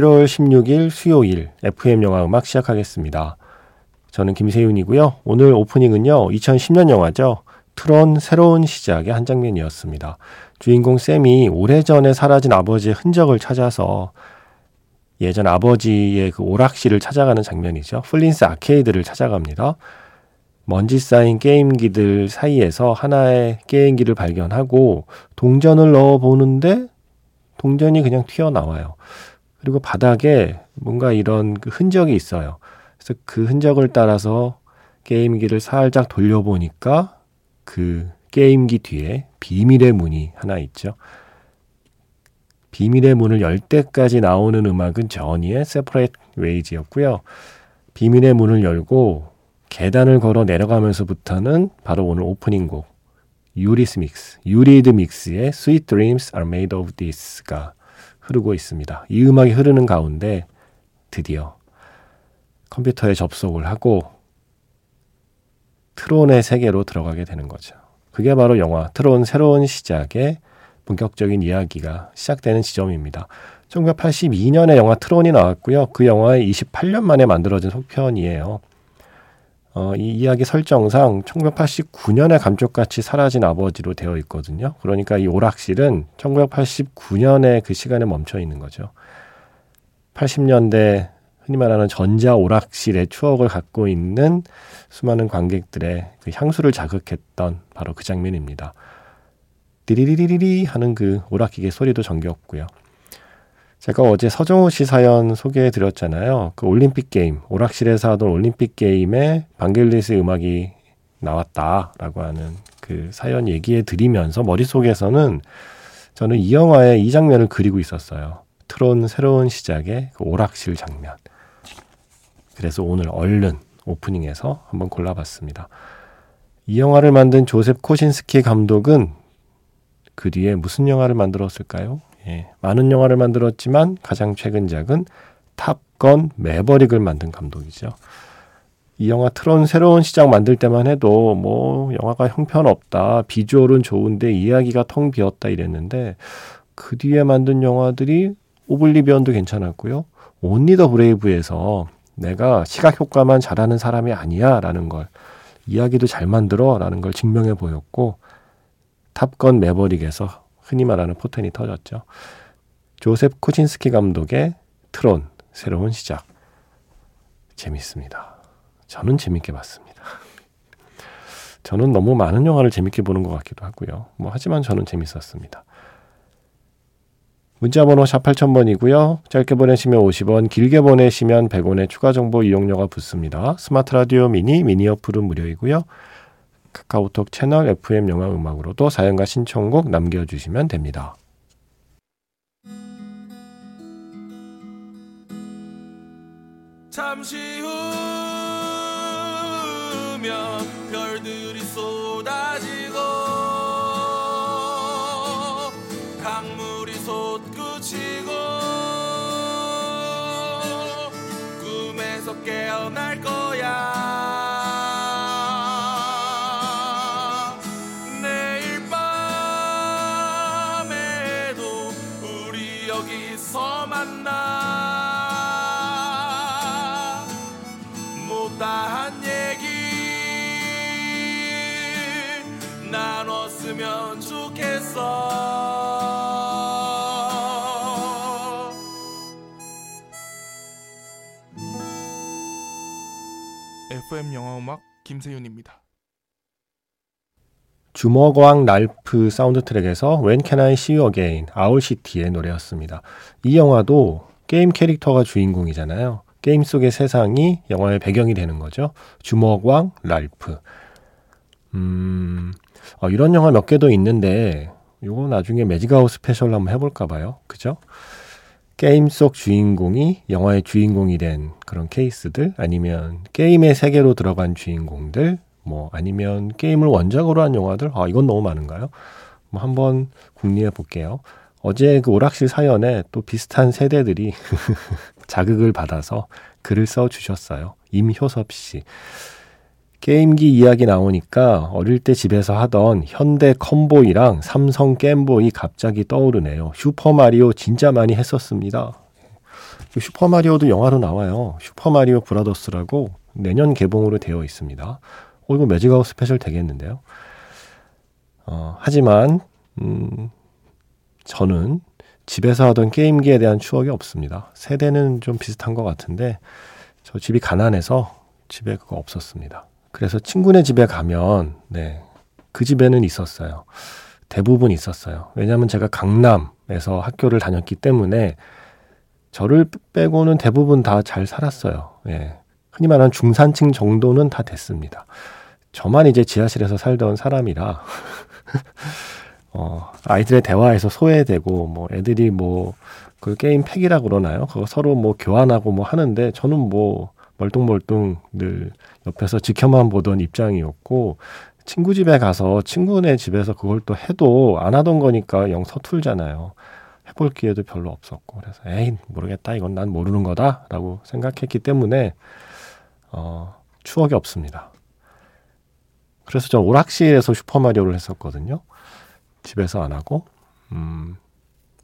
11월 16일 수요일 FM 영화 음악 시작하겠습니다. 저는 김세윤이고요. 오늘 오프닝은요. 2010년 영화죠. 트론 새로운 시작의 한 장면이었습니다. 주인공 샘이 오래전에 사라진 아버지의 흔적을 찾아서 예전 아버지의 그 오락실을 찾아가는 장면이죠. 플린스 아케이드를 찾아갑니다. 먼지 쌓인 게임기들 사이에서 하나의 게임기를 발견하고 동전을 넣어 보는데 동전이 그냥 튀어나와요. 그리고 바닥에 뭔가 이런 그 흔적이 있어요. 그래서 그 흔적을 따라서 게임기를 살짝 돌려보니까 그 게임기 뒤에 비밀의 문이 하나 있죠. 비밀의 문을 열 때까지 나오는 음악은 저니의 Separate Ways였고요. 비밀의 문을 열고 계단을 걸어 내려가면서부터는 바로 오늘 오프닝 곡 유리스믹스, 유리드믹스의 Sweet Dreams Are Made of This가 흐르고 있습니다. 이 음악이 흐르는 가운데 드디어 컴퓨터에 접속을 하고 트론의 세계로 들어가게 되는 거죠. 그게 바로 영화 트론 새로운 시작의 본격적인 이야기가 시작되는 지점입니다. 1982년에 영화 트론이 나왔고요. 그 영화의 28년 만에 만들어진 속편이에요. 어, 이 이야기 설정상 1989년에 감쪽같이 사라진 아버지로 되어 있거든요. 그러니까 이 오락실은 1989년에 그 시간에 멈춰 있는 거죠. 80년대 흔히 말하는 전자 오락실의 추억을 갖고 있는 수많은 관객들의 그 향수를 자극했던 바로 그 장면입니다. 디리리리리 하는 그 오락기계 소리도 정겹고요. 제가 어제 서정우 씨 사연 소개해 드렸잖아요. 그 올림픽 게임, 오락실에서 하던 올림픽 게임에 반젤리스 음악이 나왔다라고 하는 그 사연 얘기해 드리면서 머릿속에서는 저는 이 영화의 이 장면을 그리고 있었어요. 트론 새로운 시작의 그 오락실 장면. 그래서 오늘 얼른 오프닝에서 한번 골라봤습니다. 이 영화를 만든 조셉 코신스키 감독은 그 뒤에 무슨 영화를 만들었을까요? 예, 많은 영화를 만들었지만 가장 최근작은 탑건 매버릭을 만든 감독이죠. 이 영화 트론 새로운 시작 만들 때만 해도 뭐 영화가 형편없다, 비주얼은 좋은데 이야기가 텅 비었다 이랬는데 그 뒤에 만든 영화들이 Oblivion도 괜찮았고요. Only the Brave에서 내가 시각 효과만 잘하는 사람이 아니야라는 걸 이야기도 잘 만들어라는 걸 증명해 보였고 Top Gun Maverick에서 흔히 말하는 포텐이 터졌죠. 조셉 코신스키 감독의 트론 새로운 시작 재밌습니다. 저는 재밌게 봤습니다. 저는 너무 많은 영화를 재밌게 보는 것 같기도 하고요. 뭐 하지만 저는 재밌었습니다. 문자번호 샵 8000번이고요. 짧게 보내시면 50원, 길게 보내시면 100원의 추가 정보 이용료가 붙습니다. 스마트 라디오 미니, 미니 어플은 무료이고요. 카카오톡 채널 FM 영화 음악으로도 사연과 신청곡 남겨주시면 됩니다. 잠시 후면 별들이 쏟아지고 강물이 솟구치고 꿈에서 깨어날 거야 FM 영화음악 김세윤입니다. 주먹왕 랄프 사운드 트랙에서 When Can I See You Again, 아울시티의 노래였습니다. 이 영화도 게임 캐릭터가 주인공이잖아요. 게임 속의 세상이 영화의 배경이 되는 거죠. 주먹왕 랄프. 음, 어, 이런 영화 몇 개도 있는데, 이거 나중에 Magic Hour Special 한번 해볼까 봐요. 그죠? 게임 속 주인공이 영화의 주인공이 된 그런 케이스들 아니면 게임의 세계로 들어간 주인공들 뭐 아니면 게임을 원작으로 한 영화들 아 이건 너무 많은가요? 뭐 한번 궁리해 볼게요. 어제 그 오락실 사연에 또 비슷한 세대들이 자극을 받아서 글을 써 주셨어요. 임효섭 씨. 게임기 이야기 나오니까 어릴 때 집에서 하던 현대 컴보이랑 삼성 겜보이 갑자기 떠오르네요. 슈퍼마리오 진짜 많이 했었습니다. 슈퍼마리오도 영화로 나와요. 슈퍼마리오 브라더스라고 내년 개봉으로 되어 있습니다. 어, 이거 Magic Hour Special 되겠는데요. 어, 하지만, 음, 저는 집에서 하던 게임기에 대한 추억이 없습니다. 세대는 좀 비슷한 것 같은데, 저 집이 가난해서 집에 그거 없었습니다. 그래서 친구네 집에 가면, 네, 그 집에는 있었어요. 대부분 있었어요. 왜냐하면 제가 강남에서 학교를 다녔기 때문에 저를 빼고는 대부분 다 잘 살았어요. 예. 흔히 말하는 중산층 정도는 다 됐습니다. 저만 이제 지하실에서 살던 사람이라, 어, 아이들의 대화에서 소외되고, 뭐, 애들이 뭐, 그 게임 팩이라 그러나요? 그거 서로 뭐 교환하고 뭐 하는데, 저는 뭐, 멀뚱멀뚱 늘 옆에서 지켜만 보던 입장이었고, 친구 집에 가서 친구네 집에서 그걸 또 해도 안 하던 거니까 영 서툴잖아요. 해볼 기회도 별로 없었고 그래서 에이 모르겠다 이건 난 모르는 거다라고 생각했기 때문에 어, 추억이 없습니다. 그래서 저 오락실에서 슈퍼마리오를 했었거든요. 집에서 안 하고 음,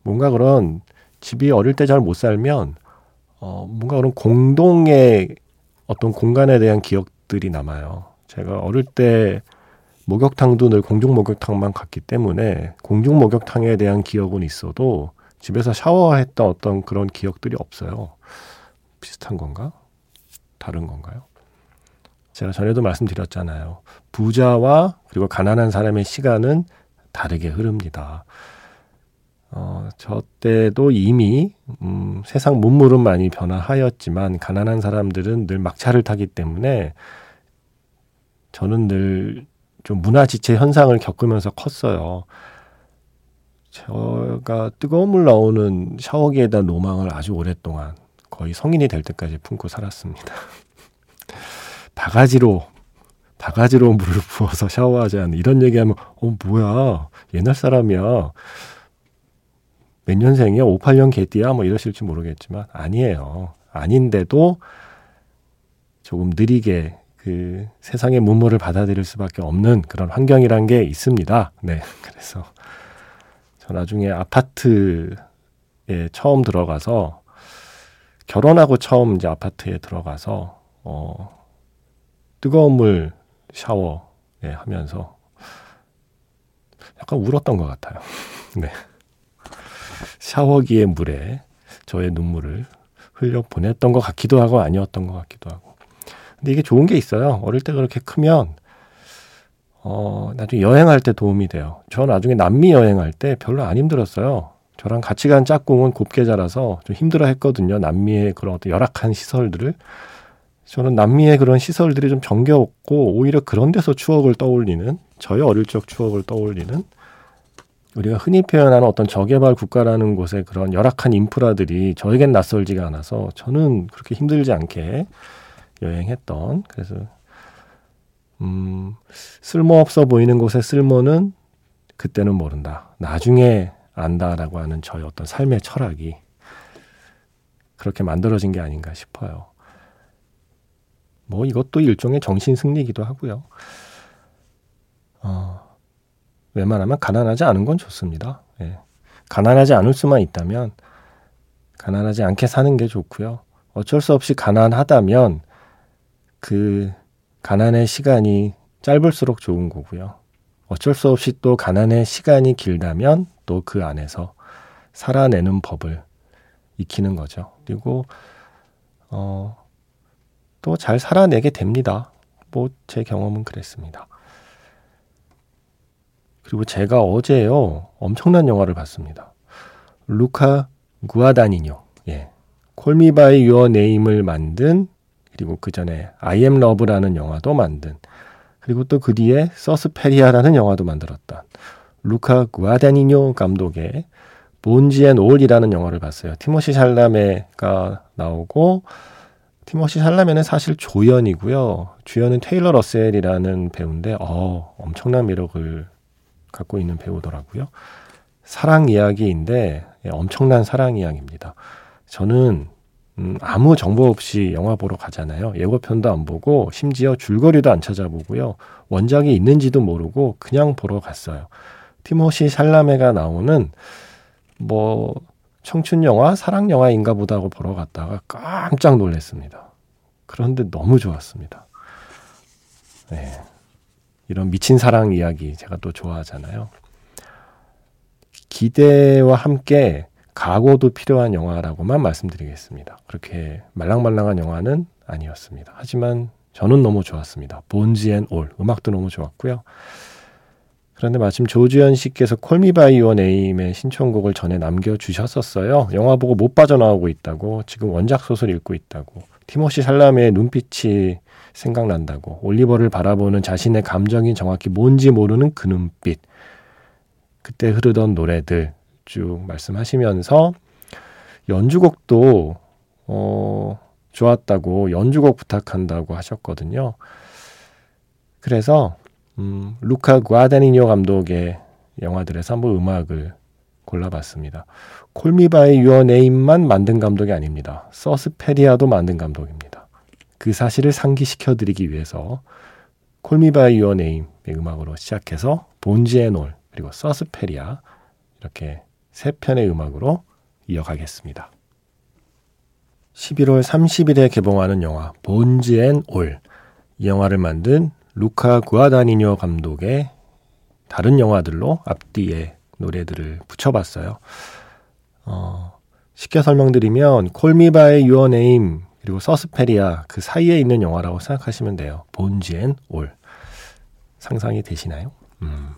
뭔가 그런 집이 어릴 때 잘 못 살면 어, 뭔가 그런 공동의 어떤 공간에 대한 기억들이 남아요. 제가 어릴 때 목욕탕도 늘 공중 목욕탕만 갔기 때문에 공중 목욕탕에 대한 기억은 있어도 집에서 샤워했던 어떤 그런 기억들이 없어요. 비슷한 건가? 다른 건가요? 제가 전에도 말씀드렸잖아요. 부자와 그리고 가난한 사람의 시간은 다르게 흐릅니다. 어, 저 때도 이미 음, 세상 문물은 많이 변화하였지만 가난한 사람들은 늘 막차를 타기 때문에 저는 늘 좀 문화 지체 현상을 겪으면서 컸어요. 제가 뜨거운 물 나오는 샤워기에 대한 로망을 아주 오랫동안 거의 성인이 될 때까지 품고 살았습니다. 바가지로 바가지로 물을 부어서 샤워하지 않는 이런 얘기하면 어 뭐야 옛날 사람이야 몇 년생이야 58년 개띠야 뭐 이러실지 모르겠지만 아니에요 아닌데도 조금 느리게 그 세상의 문물을 받아들일 수밖에 없는 그런 환경이란 게 있습니다. 네 그래서 저 나중에 아파트에 처음 들어가서 결혼하고 처음 이제 아파트에 들어가서 어 뜨거운 물 샤워 예, 하면서 약간 울었던 것 같아요. 네. 샤워기의 물에 저의 눈물을 흘려 보냈던 것 같기도 하고 아니었던 것 같기도 하고. 근데 이게 좋은 게 있어요. 어릴 때 그렇게 크면 어, 나중에 여행할 때 도움이 돼요. 저 나중에 남미 여행할 때 별로 안 힘들었어요. 저랑 같이 간 짝꿍은 곱게 자라서 좀 힘들어 했거든요. 남미의 그런 어떤 열악한 시설들을. 저는 남미의 그런 시설들이 좀 정겨웠고, 오히려 그런 데서 추억을 떠올리는, 저의 어릴 적 추억을 떠올리는, 우리가 흔히 표현하는 어떤 저개발 국가라는 곳의 그런 열악한 인프라들이 저에겐 낯설지가 않아서 저는 그렇게 힘들지 않게 여행했던, 그래서 음, 쓸모없어 보이는 곳의 쓸모는 그때는 모른다. 나중에 안다라고 하는 저의 어떤 삶의 철학이 그렇게 만들어진 게 아닌가 싶어요. 뭐 이것도 일종의 정신 승리이기도 하고요. 어, 웬만하면 가난하지 않은 건 좋습니다. 예. 가난하지 않을 수만 있다면 가난하지 않게 사는 게 좋고요. 어쩔 수 없이 가난하다면 그 가난의 시간이 짧을수록 좋은 거고요. 어쩔 수 없이 또 가난의 시간이 길다면 또 그 안에서 살아내는 법을 익히는 거죠. 그리고 어, 또 잘 살아내게 됩니다. 뭐 제 경험은 그랬습니다. 그리고 제가 어제요 엄청난 영화를 봤습니다. 루카 구아다니뇨, 예, Call Me by Your Name을 만든 그리고 그 전에 I am Love라는 영화도 만든 그리고 또 그 뒤에 서스페리아라는 영화도 만들었던 루카 구아다니뇨 감독의 Bones and All이라는 영화를 봤어요. 티모시 샬라메가 나오고 티모시 샬라메는 사실 조연이고요. 주연은 테일러 러셀이라는 배우인데 어, 엄청난 매력을 갖고 있는 배우더라고요. 사랑 이야기인데 예, 엄청난 사랑 이야기입니다. 저는 음, 아무 정보 없이 영화 보러 가잖아요. 예고편도 안 보고 심지어 줄거리도 안 찾아보고요. 원작이 있는지도 모르고 그냥 보러 갔어요. 티모시 샬라메가 나오는 뭐 청춘 영화, 사랑 영화인가 보다 고 보러 갔다가 깜짝 놀랐습니다. 그런데 너무 좋았습니다. 네. 이런 미친 사랑 이야기 제가 또 좋아하잖아요. 기대와 함께 각오도 필요한 영화라고만 말씀드리겠습니다. 그렇게 말랑말랑한 영화는 아니었습니다. 하지만 저는 너무 좋았습니다. Bones and All. 음악도 너무 좋았고요. 그런데 마침 조주현 씨께서 Call Me by Your Name의 신청곡을 전에 남겨주셨었어요. 영화 보고 못 빠져나오고 있다고, 지금 원작 소설 읽고 있다고, 티모시 샬라메의 눈빛이 생각난다고, 올리버를 바라보는 자신의 감정이 정확히 뭔지 모르는 그 눈빛, 그때 흐르던 노래들 쭉 말씀하시면서 연주곡도 어, 좋았다고 연주곡 부탁한다고 하셨거든요. 그래서 음, 루카 구아다니뇨 감독의 영화들에서 한번 음악을 골라봤습니다. 콜미바의 유어 네임만 만든 감독이 아닙니다. 서스페리아도 만든 감독입니다. 그 사실을 상기시켜드리기 위해서 Call Me by Your Name의 음악으로 시작해서 Bones and All 그리고 서스페리아 이렇게 세 편의 음악으로 이어가겠습니다. 11월 30일에 개봉하는 영화 Bones and All. 이 영화를 만든 루카 구아다니뇨 감독의 다른 영화들로 앞뒤에 노래들을 붙여봤어요. 어, 쉽게 설명드리면 Call Me by Your Name 그리고 서스페리아 그 사이에 있는 영화라고 생각하시면 돼요. Bones and All. 상상이 되시나요? 음.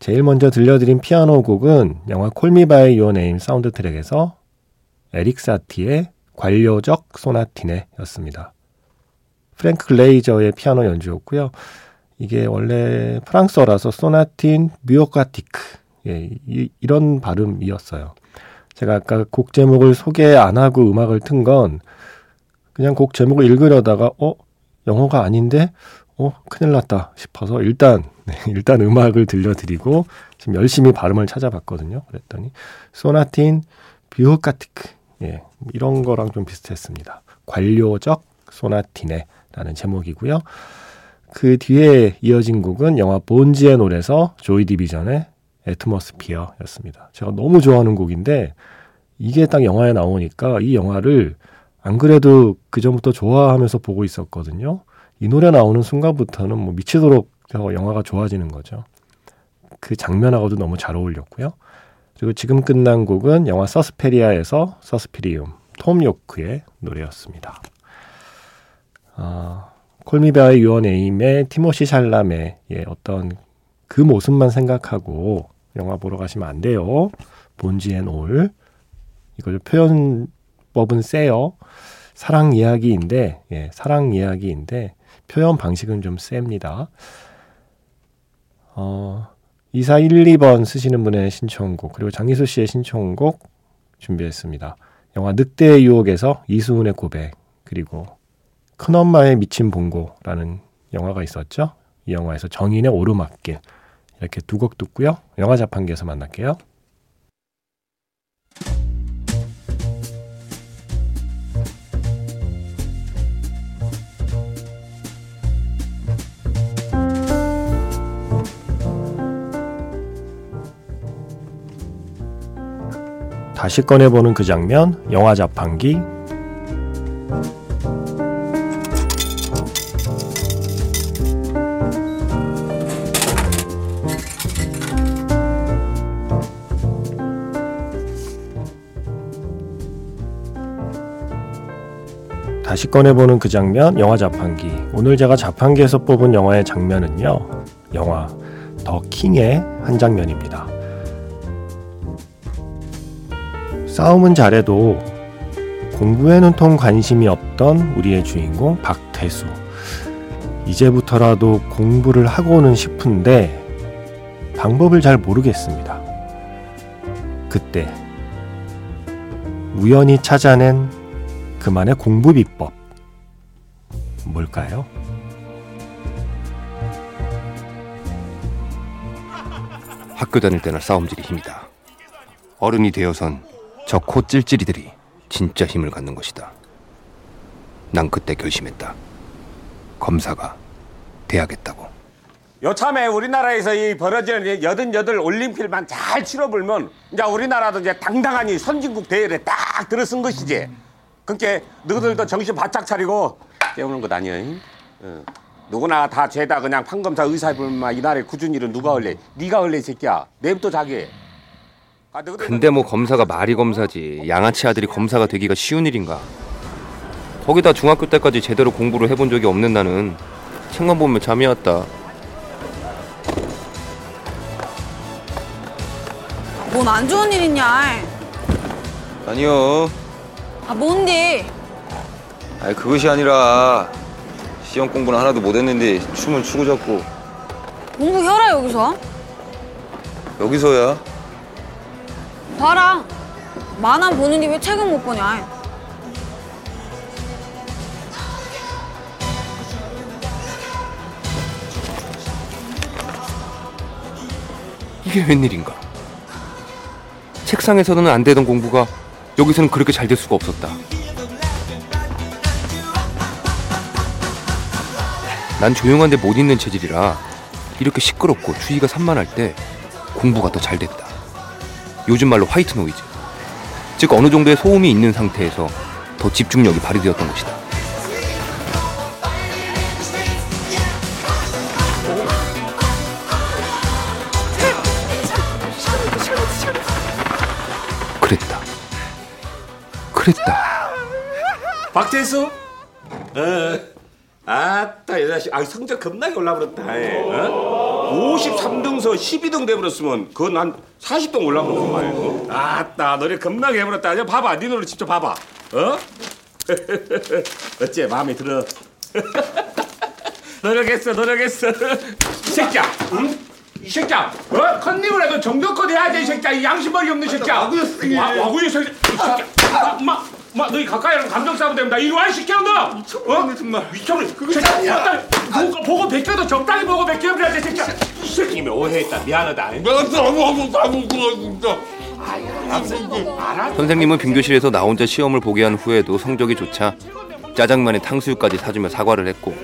제일 먼저 들려드린 피아노 곡은 영화 Call Me by Your Name 사운드 트랙에서 에릭 사티의 관료적 소나티네였습니다. 프랭크 글레이저의 피아노 연주였고요. 이게 원래 프랑스어라서 Sonatine bureaucratique 예, 이, 이런 발음이었어요. 제가 아까 곡 제목을 소개 안 하고 음악을 튼 건 그냥 곡 제목을 읽으려다가 어 영어가 아닌데 어 큰일 났다 싶어서 일단 네, 일단 음악을 들려드리고 지금 열심히 발음을 찾아봤거든요. 그랬더니 Sonatine bureaucratique 예, 이런 거랑 좀 비슷했습니다. 관료적 소나티네라는 제목이고요. 그 뒤에 이어진 곡은 영화 본지의 노래에서 조이 디비전의 애트모스피어였습니다. 제가 너무 좋아하는 곡인데 이게 딱 영화에 나오니까 이 영화를 안 그래도 그 전부터 좋아하면서 보고 있었거든요. 이 노래 나오는 순간부터는 뭐 미치도록 영화가 좋아지는 거죠. 그 장면하고도 너무 잘 어울렸고요. 그리고 지금 끝난 곡은 영화 서스페리아에서 서스피리움 톰 요크의 노래였습니다. 아, 콜미바의 유언 에임의 티모시 예, 어떤 그 모습만 생각하고 영화 보러 가시면 안 돼요. 본지앤 올. 이거 표현법은 세요. 사랑 이야기인데, 예, 사랑 이야기인데, 표현 방식은 좀 셉니다. 어, 2412번 쓰시는 분의 신청곡 그리고 장희수 씨의 신청곡 준비했습니다. 영화 늑대의 유혹에서 이수훈의 고백 그리고 큰엄마의 미친 봉고라는 영화가 있었죠. 이 영화에서 정인의 오르막길 이렇게 두 곡 듣고요. 영화 자판기에서 만날게요. 다시 꺼내보는 그 장면, 영화 자판기. 다시 꺼내보는 그 장면, 영화 자판기. 오늘 제가 자판기에서 뽑은 영화의 장면은요, 영화 더 킹의 한 장면입니다. 싸움은 잘해도 공부에는 통 관심이 없던 우리의 주인공 박태수. 이제부터라도 공부를 하고는 싶은데 방법을 잘 모르겠습니다. 그때 우연히 찾아낸 그만의 공부 비법. 뭘까요? 학교 다닐 때나 싸움질이 힘이다. 어른이 되어선 저 코 찔찔이들이 진짜 힘을 갖는 것이다. 난 그때 결심했다. 검사가 돼야겠다고. 요참에 우리나라에서 이 벌어지는 여든 여덟 올림픽만 잘 치러불면 이제 우리나라도 이제 당당하니 선진국 대열에 딱 들어선 것이지. 그러니까 너희들도 정신 바짝 차리고 깨우는 것 아니야. 어. 누구나 다 죄다 그냥 판검사 의사해보면 이 나라에 굳은 일은 누가 할래? 네가 할래 이 새끼야. 내부터 자기. 아, 근데 뭐 검사가 말이 검사지 양아치 아들이 검사가 되기가 쉬운 일인가 거기다 중학교 때까지 제대로 공부를 해본 적이 없는 나는 책만 보면 잠이 왔다 뭔 안 좋은 일 있냐? 아니요. 아 뭔데? 아니 그것이 아니라 시험 공부는 하나도 못했는데 춤은 추고 잡고 공부해라 여기서. 여기서야. 봐라. 만화 보는데 왜 책은 못 보냐? 이게 웬일인가 책상에서는 안 되던 공부가 여기서는 그렇게 잘 될 수가 없었다. 난 조용한데 못 있는 체질이라 이렇게 시끄럽고 주의가 산만할 때 공부가 더 잘 됐다. 요즘 말로 white noise. 즉 어느 정도의 소음이 있는 상태에서 더 집중력이 발휘되었던 것이다 그랬다 박태수? 어. 아따 이 자식. 아 성적 겁나게 올라버렸다. 어? 53등서 12등 돼버렸으면 그건 한 40등 올라버렸구만. 어? 아따 너네 겁나게 해버렸다. 이제 봐봐. 네 노래 직접 봐봐. 어? 어째 마음에 들어? 노력했어 노력했어. 이 새끼야. 응? 이 새끼야. 어? 컨닝을 해도 정도껏 해야지 이 새끼야. 이 양심머리 없는 새끼야. 와구였으니. 와구였 새끼. 이 새끼야. 아, 엄마. 엄마 너희 가까이 하면 감정 싸움 됩니다. 이리 와, 이 새끼야, 너! 어? 정말. 미쳤네. 그거 아니야. 보고, 보고 베껴도 적당히 보고 베껴버려야지, 이 새끼야. 이 새끼면 오해했다. 미안하다. 선생님은 빙교실에서 나 혼자 시험을 보게 한 후에도 성적이 좋자 짜장면에 탕수육까지 사주며 사과를 했고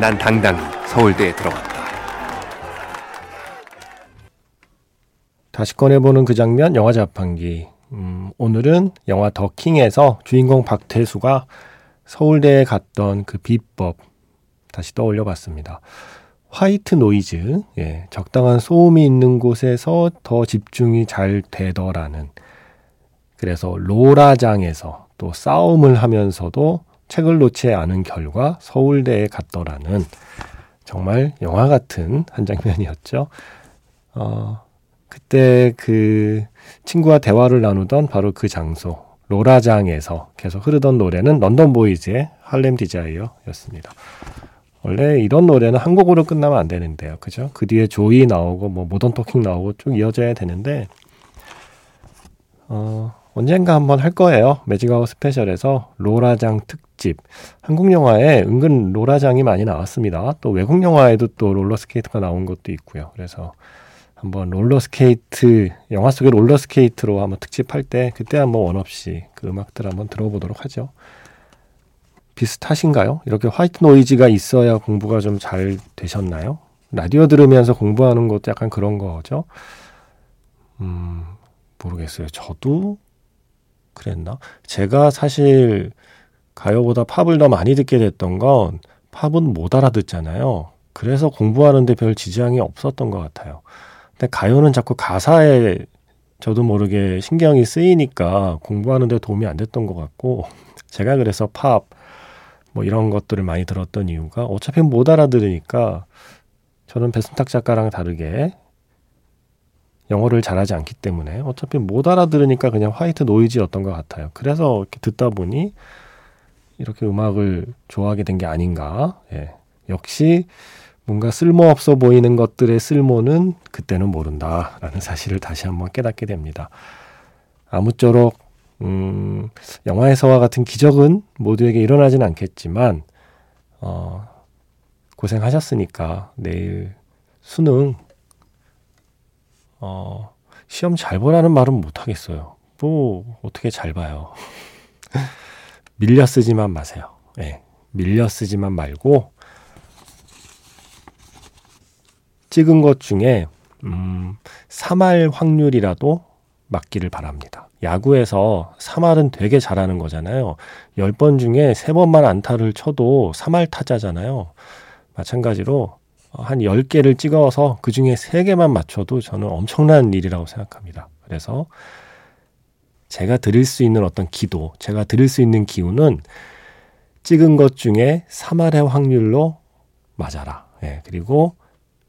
난 당당히 서울대에 들어갔다. 다시 꺼내보는 그 장면 영화 자판기. 음, 오늘은 영화 더킹에서 주인공 박태수가 서울대에 갔던 그 비법 다시 떠올려 봤습니다. white noise, 예, 적당한 소음이 있는 곳에서 더 집중이 잘 되더라는. 그래서 로라장에서 또 싸움을 하면서도 책을 놓지 않은 결과 서울대에 갔더라는 정말 영화 같은 한 장면이었죠. 어, 그때 그 친구와 대화를 나누던 바로 그 장소, 로라장에서 계속 흐르던 노래는 London Boys의 Harlem Desire였습니다. 원래 이런 노래는 한 곡으로 끝나면 안 되는데요. 그죠? 그 뒤에 Joy 나오고 뭐 Modern Talking 나오고 쭉 이어져야 되는데 어, 언젠가 한번 할 거예요. 매직아워 스페셜에서 로라장 특 집. 한국 영화에 은근 로라장이 많이 나왔습니다. 또 외국 영화에도 또 롤러스케이트가 나온 것도 있고요. 그래서 한번 롤러스케이트 영화 속의 롤러스케이트로 한번 특집할 때 그때 한번 원 없이 그 음악들 한번 들어보도록 하죠. 비슷하신가요? 이렇게 white noise가 있어야 공부가 좀 잘 되셨나요? 라디오 들으면서 공부하는 것도 약간 그런 거죠. 음, 모르겠어요. 저도 그랬나? 제가 사실 가요보다 팝을 더 많이 듣게 됐던 건 팝은 못 알아듣잖아요. 그래서 공부하는데 별 지장이 없었던 것 같아요. 근데 가요는 자꾸 가사에 저도 모르게 신경이 쓰이니까 공부하는데 도움이 안 됐던 것 같고 제가 그래서 팝 뭐 이런 것들을 많이 들었던 이유가 어차피 못 알아들으니까 저는 배순탁 작가랑 다르게 영어를 잘하지 않기 때문에 어차피 못 알아들으니까 그냥 화이트 노이즈였던 것 같아요. 그래서 이렇게 듣다 보니 이렇게 음악을 좋아하게 된 게 아닌가. 예. 역시 뭔가 쓸모없어 보이는 것들의 쓸모는 그때는 모른다라는 사실을 다시 한번 깨닫게 됩니다. 아무쪼록 음, 영화에서와 같은 기적은 모두에게 일어나진 않겠지만 어, 고생하셨으니까 내일 수능 어, 시험 잘 보라는 말은 못 하겠어요. 뭐 어떻게 잘 봐요. 밀려 쓰지만 마세요. 예. 밀려 쓰지만 말고 찍은 것 중에 음, 3할 확률이라도 맞기를 바랍니다. 야구에서 3할은 되게 잘하는 거잖아요. 10번 중에 3번만 안타를 쳐도 3할 타자잖아요. 마찬가지로 한 10개를 찍어서 그 중에 3개만 맞춰도 저는 엄청난 일이라고 생각합니다. 그래서 제가 드릴 수 있는 어떤 기도, 제가 드릴 수 있는 기운은 찍은 것 중에 3할의 확률로 맞아라. 예, 그리고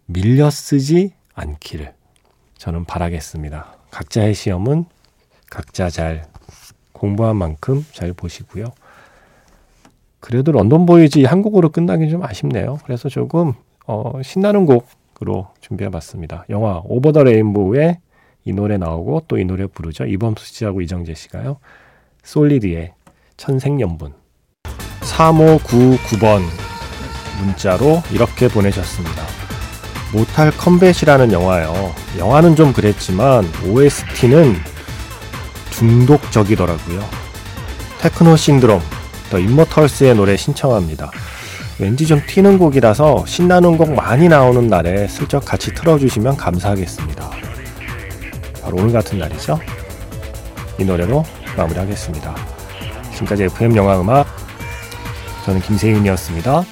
밀려 쓰지 않기를 저는 바라겠습니다. 각자의 시험은 각자 잘 공부한 만큼 잘 보시고요. 그래도 London Boys 한 곡으로 끝나긴 좀 아쉽네요. 그래서 조금 어, 신나는 곡으로 준비해봤습니다. 영화 Over the Rainbow에 이 노래 나오고 또 이 노래 부르죠. 이범수 씨하고 이정재 씨가요. 솔리드의 천생연분 3599번 문자로 이렇게 보내셨습니다. Mortal Kombat이라는 영화요. 영화는 좀 그랬지만 OST는 중독적이더라고요. 테크노 신드롬, 더 인머털스의 노래 신청합니다. 왠지 좀 튀는 곡이라서 신나는 곡 많이 나오는 날에 슬쩍 같이 틀어주시면 감사하겠습니다. 바로 오늘 같은 날이죠. 이 노래로 마무리하겠습니다. 지금까지 FM 영화 음악 저는 김세윤이었습니다.